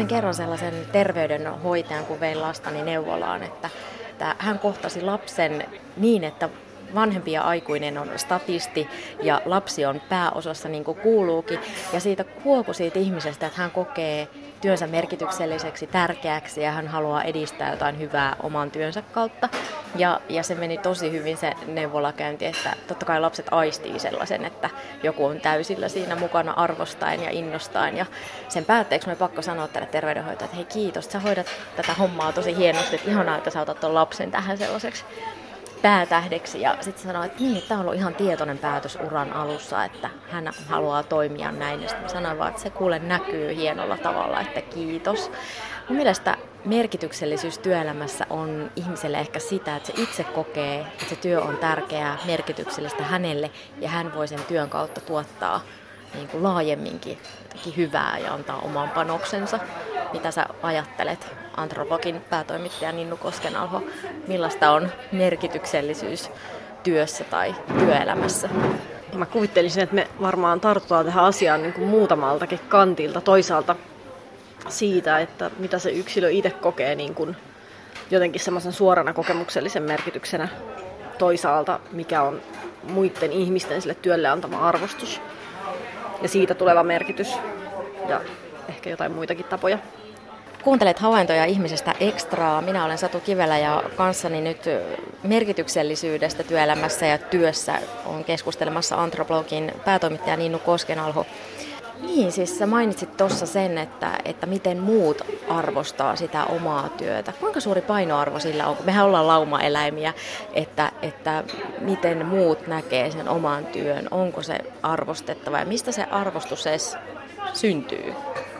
tapasin kerran sellaisen terveydenhoitajan, kun vein lastani neuvolaan, että, että hän kohtasi lapsen niin, että vanhempi ja aikuinen on statisti ja lapsi on pääosassa niin kuin kuuluukin. Ja siitä huoku siitä ihmisestä, että hän kokee työnsä merkitykselliseksi, tärkeäksi ja hän haluaa edistää jotain hyvää oman työnsä kautta. Ja, ja se meni tosi hyvin se neuvolakäynti, että totta kai lapset aistii sellaisen, että joku on täysillä siinä mukana arvostaen ja innostaen. Ja sen päätteeksi me pakko sanoa tälle terveydenhoitajalle, että hei kiitos, sä hoidat tätä hommaa tosi hienosti, että ihanaa, että sä otat ton lapsen tähän sellaiseksi päätähdeksi ja sitten sanoi, että niin, tämä on ollut ihan tietoinen päätös uran alussa, että hän haluaa toimia näin. Ja sitten sanoin vaan, että se kuule näkyy hienolla tavalla, että kiitos. Mun mielestä merkityksellisyys työelämässä on ihmiselle ehkä sitä, että se itse kokee, että se työ on tärkeää, merkityksellistä hänelle ja hän voi sen työn kautta tuottaa niin kuin laajemminkin hyvää ja antaa oman panoksensa. Mitä sä ajattelet, antropologin päätoimittaja Ninnu Koskenalho, millaista on merkityksellisyys työssä tai työelämässä? Mä kuvittelisin, että me varmaan tartutaan tähän asiaan niin kuin muutamaltakin kantilta. Toisaalta siitä, että mitä se yksilö itse kokee niin kuin jotenkin semmoisen suorana kokemuksellisen merkityksenä. Toisaalta, mikä on muiden ihmisten sille työlle antama arvostus ja siitä tuleva merkitys ja ehkä jotain muitakin tapoja. Kuuntelet havaintoja ihmisestä ekstraa. Minä olen Satu Kivelä ja kanssani nyt merkityksellisyydestä työelämässä ja työssä on keskustelemassa antropologin päätoimittaja Ninnu Koskenalho. Niin, siis sä mainitsit tuossa sen, että, että miten muut arvostaa sitä omaa työtä. Kuinka suuri painoarvo sillä on? Mehän ollaan laumaeläimiä, että, että miten muut näkee sen oman työn. Onko se arvostettava ja mistä se arvostus edes syntyy?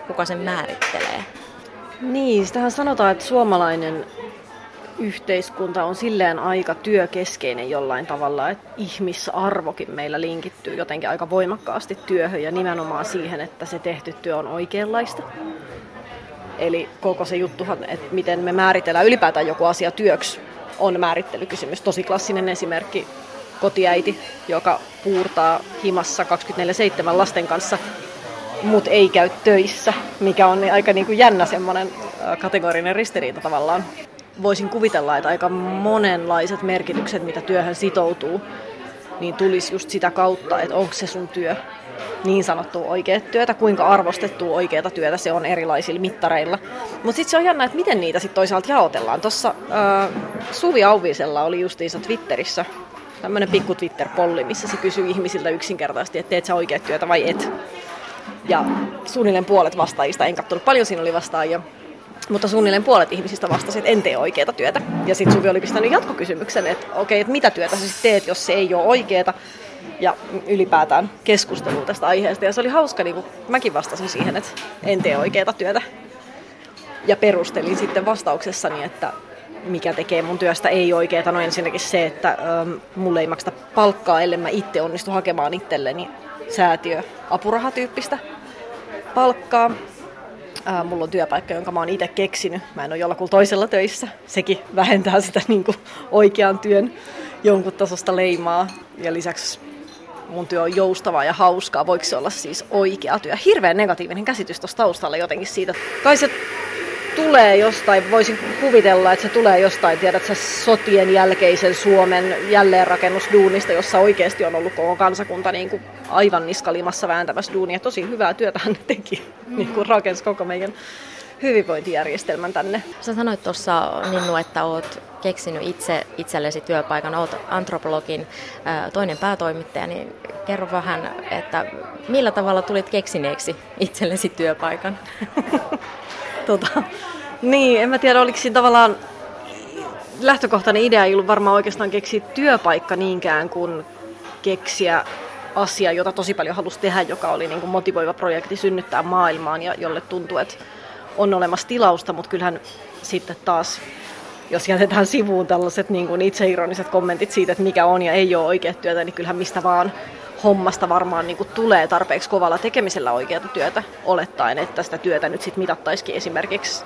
Kuka sen määrittelee? Niin, sitähän sanotaan, että suomalainen yhteiskunta on silleen aika työkeskeinen jollain tavalla, että ihmisarvokin meillä linkittyy jotenkin aika voimakkaasti työhön ja nimenomaan siihen, että se tehty työ on oikeanlaista. Eli koko se juttuhan, että miten me määritellään ylipäätään joku asia työksi, on määrittelykysymys. Tosi klassinen esimerkki kotiäiti, joka puurtaa himassa 24-7 lasten kanssa, mutta ei käy töissä, mikä on aika niin kuin jännä semmoinen kategorinen ristiriita tavallaan voisin kuvitella, että aika monenlaiset merkitykset, mitä työhön sitoutuu, niin tulisi just sitä kautta, että onko se sun työ niin sanottua oikea työtä, kuinka arvostettua oikeaa työtä se on erilaisilla mittareilla. Mutta sitten se on jännä, että miten niitä sitten toisaalta jaotellaan. Tuossa äh, Suvi Auvisella oli justiinsa Twitterissä tämmöinen pikku Twitter-polli, missä se kysyy ihmisiltä yksinkertaisesti, että teet sä oikeat työtä vai et. Ja suunnilleen puolet vastaajista, en katsonut paljon siinä oli vastaajia, mutta suunnilleen puolet ihmisistä vastasi, että en tee oikeaa työtä. Ja sitten Suvi oli pistänyt jatkokysymyksen, että okei, okay, että mitä työtä sä sitten teet, jos se ei ole oikeaa. Ja ylipäätään keskustelua tästä aiheesta. Ja se oli hauska, niin kuin mäkin vastasin siihen, että en tee oikeaa työtä. Ja perustelin sitten vastauksessani, että mikä tekee mun työstä ei oikeeta. No ensinnäkin se, että ähm, mulle ei makseta palkkaa, ellei mä itse onnistu hakemaan itselleni säätiö apurahatyyppistä palkkaa. Ää, mulla on työpaikka, jonka mä oon itse keksinyt. Mä en ole jollakulla toisella töissä. Sekin vähentää sitä niin kuin, oikean työn jonkun tasosta leimaa. Ja lisäksi mun työ on joustavaa ja hauskaa. Voiko se olla siis oikea työ? Hirveän negatiivinen käsitys tuossa taustalla jotenkin siitä. Kai se tulee jostain, voisin kuvitella, että se tulee jostain, tiedät sä, sotien jälkeisen Suomen jälleenrakennusduunista, jossa oikeasti on ollut koko kansakunta niin kuin aivan niskalimassa vääntämässä duunia. Tosi hyvää työtä hän teki, mm. niin kuin rakensi koko meidän hyvinvointijärjestelmän tänne. Sä sanoit tuossa Ninnu, että oot keksinyt itse itsellesi työpaikan, oot antropologin toinen päätoimittaja, niin kerro vähän, että millä tavalla tulit keksineeksi itsellesi työpaikan? tota, niin, en mä tiedä, oliko siinä tavallaan lähtökohtainen idea ei ollut varmaan oikeastaan keksiä työpaikka niinkään kuin keksiä asia, jota tosi paljon halusi tehdä, joka oli niin kuin motivoiva projekti synnyttää maailmaan ja jolle tuntuu, että on olemassa tilausta, mutta kyllähän sitten taas, jos jätetään sivuun tällaiset niin kuin itseironiset kommentit siitä, että mikä on ja ei ole oikea työtä, niin kyllähän mistä vaan hommasta varmaan niin kuin tulee tarpeeksi kovalla tekemisellä oikeaa työtä, olettaen, että sitä työtä nyt sitten mitattaisikin esimerkiksi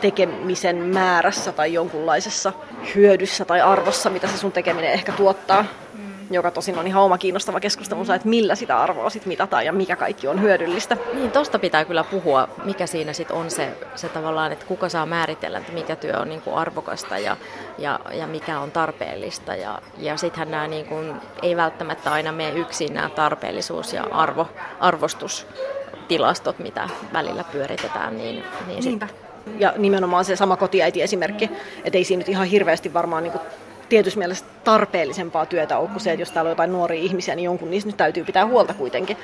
tekemisen määrässä tai jonkunlaisessa hyödyssä tai arvossa, mitä se sun tekeminen ehkä tuottaa. Mm. joka tosin on ihan oma kiinnostava keskustelu, että millä sitä arvoa sit mitataan ja mikä kaikki on hyödyllistä. Niin, tosta pitää kyllä puhua, mikä siinä sitten on se, se tavallaan, että kuka saa määritellä, että mikä työ on niin kuin arvokasta ja, ja, ja mikä on tarpeellista. Ja, ja sittenhän nämä niin kuin, ei välttämättä aina mene yksin nämä tarpeellisuus ja arvo, arvostustilastot, mitä välillä pyöritetään. Niin, niin sit... Ja nimenomaan se sama kotiäiti-esimerkki, että ei siinä nyt ihan hirveästi varmaan niin kuin tietyssä mielessä tarpeellisempaa työtä ole kuin se, että jos täällä on jotain nuoria ihmisiä, niin jonkun niistä nyt täytyy pitää huolta kuitenkin.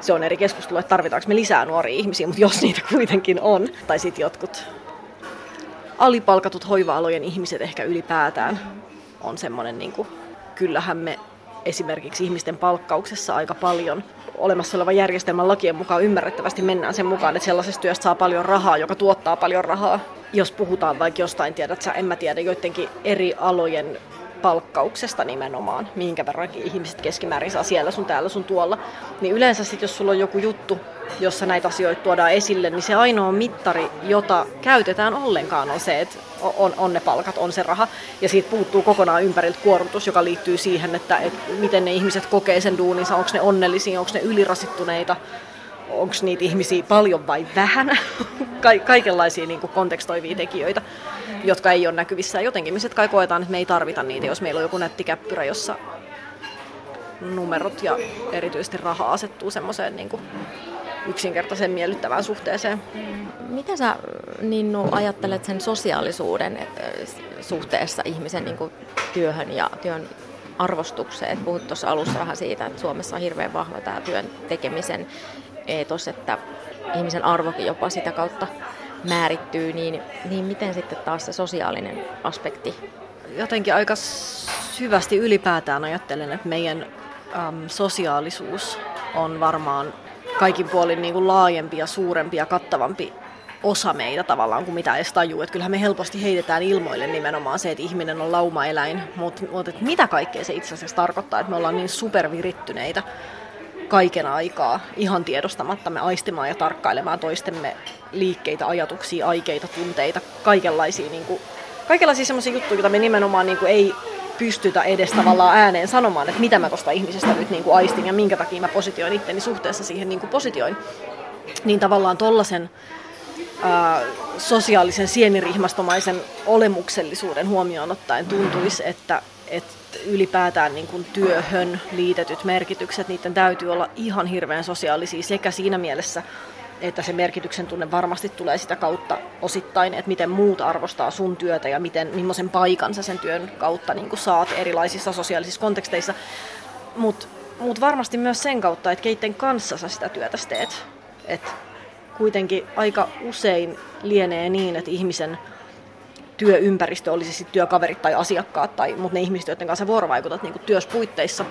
Se on eri keskustelu, että tarvitaanko me lisää nuoria ihmisiä, mutta jos niitä kuitenkin on, tai sitten jotkut alipalkatut hoiva-alojen ihmiset ehkä ylipäätään on semmoinen, niin kuin, kyllähän me esimerkiksi ihmisten palkkauksessa aika paljon olemassa olevan järjestelmän lakien mukaan ymmärrettävästi mennään sen mukaan, että sellaisesta työstä saa paljon rahaa, joka tuottaa paljon rahaa. Jos puhutaan vaikka jostain, tiedät sä, en mä tiedä, joidenkin eri alojen palkkauksesta nimenomaan, minkä verran ihmiset keskimäärin saa siellä sun täällä sun tuolla, niin yleensä sitten jos sulla on joku juttu, jossa näitä asioita tuodaan esille, niin se ainoa mittari, jota käytetään ollenkaan on se, että on, on ne palkat, on se raha. Ja siitä puuttuu kokonaan ympäriltä kuormitus, joka liittyy siihen, että, että miten ne ihmiset kokee sen duuninsa, onko ne onnellisia, onko ne ylirasittuneita, onko niitä ihmisiä paljon vai vähän, Ka- kaikenlaisia niin kuin kontekstoivia tekijöitä, jotka ei ole näkyvissä. Jotenkin me kai koetaan, että me ei tarvita niitä, jos meillä on joku nettikäppyrä, jossa numerot ja erityisesti raha asettuu semmoiseen niin kuin yksinkertaisen miellyttävään suhteeseen. Mitä sä Ninnu ajattelet sen sosiaalisuuden suhteessa ihmisen niin kuin, työhön ja työn arvostukseen? Puhut tuossa alussa vähän siitä, että Suomessa on hirveän vahva tämä työn tekemisen eetos, että ihmisen arvokin jopa sitä kautta määrittyy, niin, niin miten sitten taas se sosiaalinen aspekti? Jotenkin aika syvästi ylipäätään ajattelen, että meidän äm, sosiaalisuus on varmaan kaikin puolin niin kuin laajempi ja suurempi ja kattavampi osa meitä tavallaan kuin mitä edes tajuu. Että kyllähän me helposti heitetään ilmoille nimenomaan se, että ihminen on laumaeläin, mutta, että mitä kaikkea se itse asiassa tarkoittaa, että me ollaan niin supervirittyneitä kaiken aikaa ihan tiedostamatta me aistimaan ja tarkkailemaan toistemme liikkeitä, ajatuksia, aikeita, tunteita, kaikenlaisia, niin kuin, kaikenlaisia sellaisia juttuja, joita me nimenomaan niin kuin ei pystytä edes tavallaan ääneen sanomaan, että mitä mä tuosta ihmisestä nyt niin kuin aistin ja minkä takia mä positioin itteni suhteessa siihen niin kuin positioin. Niin tavallaan tollasen ää, sosiaalisen sienirihmastomaisen olemuksellisuuden huomioon ottaen tuntuisi, että, että ylipäätään niin kuin työhön liitetyt merkitykset, niiden täytyy olla ihan hirveän sosiaalisia sekä siinä mielessä, että se merkityksen tunne varmasti tulee sitä kautta osittain, että miten muut arvostaa sun työtä ja miten, millaisen paikan sä sen työn kautta niin saat erilaisissa sosiaalisissa konteksteissa. Mutta mut varmasti myös sen kautta, että keiden kanssa sä sitä työtä teet. Et kuitenkin aika usein lienee niin, että ihmisen työympäristö olisi sitten työkaverit tai asiakkaat, tai, mutta ne ihmiset, joiden kanssa vuorovaikutat niin työspuitteissa,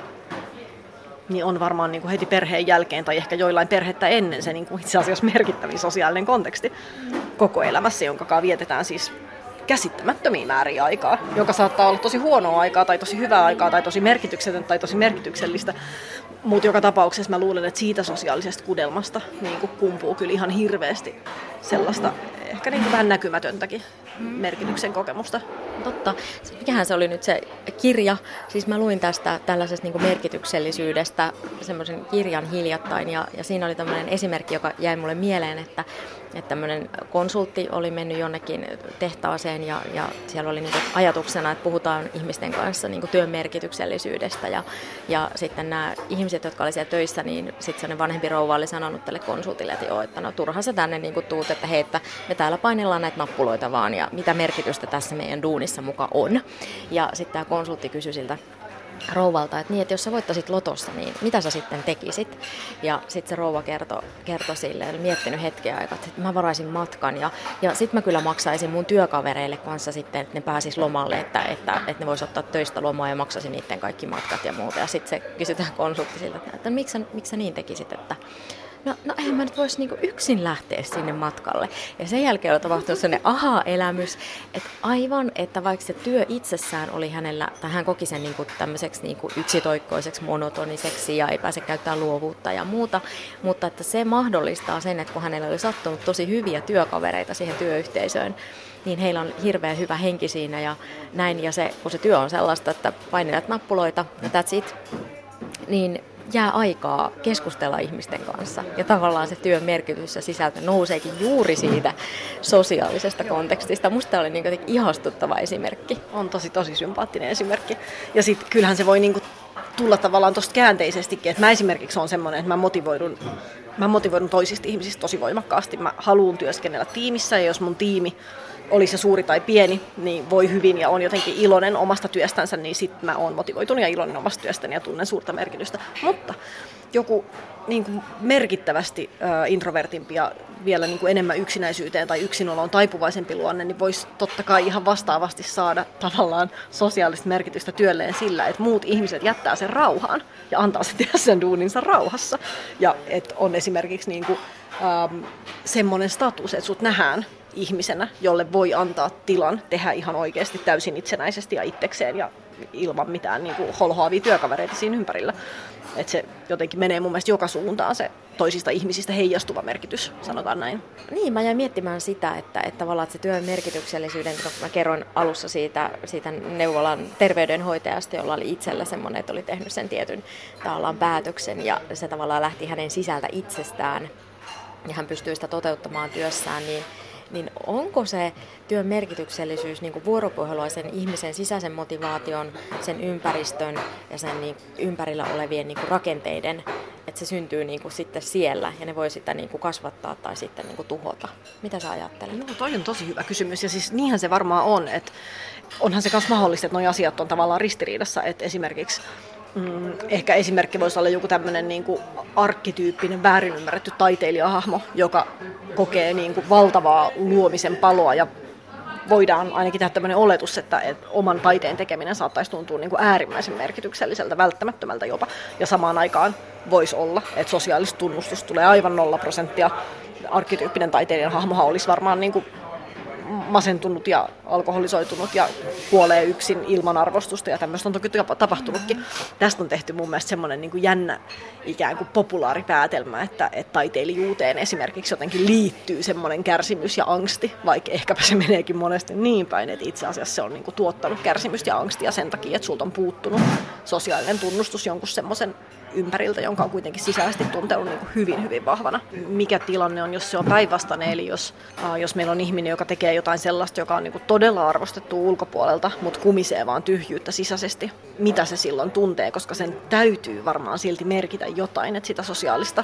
niin on varmaan niin kuin heti perheen jälkeen tai ehkä joillain perhettä ennen se niin kuin itse asiassa merkittävin sosiaalinen konteksti koko elämässä, jonka vietetään siis käsittämättömiä määriä aikaa, joka saattaa olla tosi huonoa aikaa tai tosi hyvää aikaa tai tosi merkityksetöntä tai tosi merkityksellistä. Mutta joka tapauksessa mä luulen, että siitä sosiaalisesta kudelmasta niin kuin kumpuu kyllä ihan hirveästi sellaista ehkä niin kuin vähän näkymätöntäkin merkityksen kokemusta. Totta. Mikähän se oli nyt se kirja? Siis mä luin tästä tällaisesta niin merkityksellisyydestä semmoisen kirjan hiljattain ja, ja siinä oli tämmöinen esimerkki, joka jäi mulle mieleen, että että tämmöinen konsultti oli mennyt jonnekin tehtaaseen ja, ja siellä oli niin ajatuksena, että puhutaan ihmisten kanssa niin työn merkityksellisyydestä. Ja, ja sitten nämä ihmiset, jotka oli siellä töissä, niin sitten sellainen vanhempi rouva oli sanonut tälle konsultille, että joo, että no turha sä tänne niin tuut, että hei, että me täällä painellaan näitä nappuloita vaan ja mitä merkitystä tässä meidän duunissa muka on. Ja sitten tämä konsultti kysyi siltä rouvalta, että, niin, että jos sä voittaisit lotossa, niin mitä sä sitten tekisit? Ja sitten se rouva kertoi kerto sille, oli miettinyt hetken aikaa, että mä varaisin matkan ja, ja sitten mä kyllä maksaisin mun työkavereille kanssa sitten, että ne pääsis lomalle, että, että, että ne vois ottaa töistä lomaa ja maksaisin niiden kaikki matkat ja muuta. Ja sitten se kysytään konsultti siltä, että, että miksi, sä, miksi sä niin tekisit, että, no, no eihän mä nyt voisi niinku yksin lähteä sinne matkalle. Ja sen jälkeen on tapahtunut sellainen aha-elämys, että aivan, että vaikka se työ itsessään oli hänellä, tai hän koki sen niinku tämmöiseksi niinku yksitoikkoiseksi, monotoniseksi ja ei pääse käyttämään luovuutta ja muuta, mutta että se mahdollistaa sen, että kun hänellä oli sattunut tosi hyviä työkavereita siihen työyhteisöön, niin heillä on hirveän hyvä henki siinä ja näin. Ja se, kun se työ on sellaista, että painelet nappuloita that's it, niin jää aikaa keskustella ihmisten kanssa. Ja tavallaan se työn merkitys ja sisältö nouseekin juuri siitä sosiaalisesta kontekstista. Musta tämä oli niin ihastuttava esimerkki. On tosi tosi sympaattinen esimerkki. Ja sitten kyllähän se voi niin tulla tavallaan tuosta käänteisestikin. Että mä esimerkiksi on semmoinen, että mä motivoidun, mä motivoidun toisista ihmisistä tosi voimakkaasti. Mä haluan työskennellä tiimissä ja jos mun tiimi oli se suuri tai pieni, niin voi hyvin ja on jotenkin iloinen omasta työstänsä, niin sitten mä oon motivoitunut ja iloinen omasta työstäni ja tunnen suurta merkitystä. Mutta joku niin kuin merkittävästi äh, introvertimpi ja vielä niin kuin enemmän yksinäisyyteen tai yksinoloon taipuvaisempi luonne, niin voisi totta kai ihan vastaavasti saada tavallaan sosiaalista merkitystä työlleen sillä, että muut ihmiset jättää sen rauhaan ja antaa se tehdä sen duuninsa rauhassa. Ja että on esimerkiksi niin kuin, ähm, semmoinen status, että sut nähdään ihmisenä, jolle voi antaa tilan tehdä ihan oikeasti täysin itsenäisesti ja itsekseen ja ilman mitään niin kuin holhoavia työkavereita siinä ympärillä. Että se jotenkin menee mun mielestä joka suuntaan se toisista ihmisistä heijastuva merkitys, sanotaan näin. Niin, mä jäin miettimään sitä, että, että tavallaan että se työn merkityksellisyyden, kun mä kerroin alussa siitä, siitä neuvolan terveydenhoitajasta, jolla oli itsellä semmoinen, että oli tehnyt sen tietyn tavallaan päätöksen ja se tavallaan lähti hänen sisältä itsestään ja hän pystyi sitä toteuttamaan työssään, niin niin onko se työn merkityksellisyys niin vuoropuhelua sen ihmisen sisäisen motivaation, sen ympäristön ja sen niin ympärillä olevien niin rakenteiden, että se syntyy niin kuin sitten siellä ja ne voi sitä niin kuin kasvattaa tai sitten niin kuin tuhota. Mitä sä ajattelet? No toi on tosi hyvä kysymys ja siis niinhän se varmaan on, että onhan se myös mahdollista, että nuo asiat on tavallaan ristiriidassa, että esimerkiksi Mm, ehkä esimerkki voisi olla joku tämmöinen niin kuin arkkityyppinen väärin ymmärretty taiteilijahahmo, joka kokee niin kuin valtavaa luomisen paloa ja voidaan ainakin tehdä tämmöinen oletus, että, että oman taiteen tekeminen saattaisi tuntua niin kuin äärimmäisen merkitykselliseltä, välttämättömältä jopa. Ja samaan aikaan voisi olla, että sosiaalista tunnustusta tulee aivan nolla prosenttia. Arkkityyppinen taiteilijan hahmohan olisi varmaan niin kuin masentunut ja alkoholisoitunut ja kuolee yksin ilman arvostusta ja tämmöistä on toki tapahtunutkin. Tästä on tehty mun mielestä semmoinen niin jännä ikään kuin populaaripäätelmä, että, että taiteilijuuteen esimerkiksi jotenkin liittyy semmoinen kärsimys ja angsti, vaikka ehkäpä se meneekin monesti niin päin, että itse asiassa se on niin kuin tuottanut kärsimystä ja angstia sen takia, että sulta on puuttunut sosiaalinen tunnustus jonkun semmoisen ympäriltä, jonka on kuitenkin sisäisesti tuntenut niin hyvin, hyvin vahvana. Mikä tilanne on, jos se on päinvastainen, eli jos, äh, jos meillä on ihminen, joka tekee jotain sellaista, joka on niin todella arvostettu ulkopuolelta, mutta kumisee vaan tyhjyyttä sisäisesti. Mitä se silloin tuntee, koska sen täytyy varmaan silti merkitä jotain, että sitä sosiaalista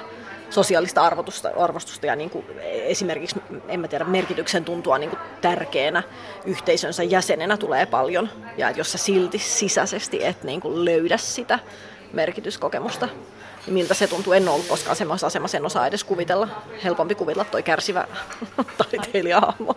sosiaalista arvostusta, arvostusta ja niin kuin esimerkiksi, en mä tiedä, merkityksen tuntua niin kuin tärkeänä yhteisönsä jäsenenä tulee paljon. Ja jos sä silti sisäisesti et niin kuin löydä sitä, merkityskokemusta. Niin miltä se tuntuu, en ollut koskaan semmoisessa asemassa, en osaa edes kuvitella. Helpompi kuvitella toi kärsivä taiteilijahahmo.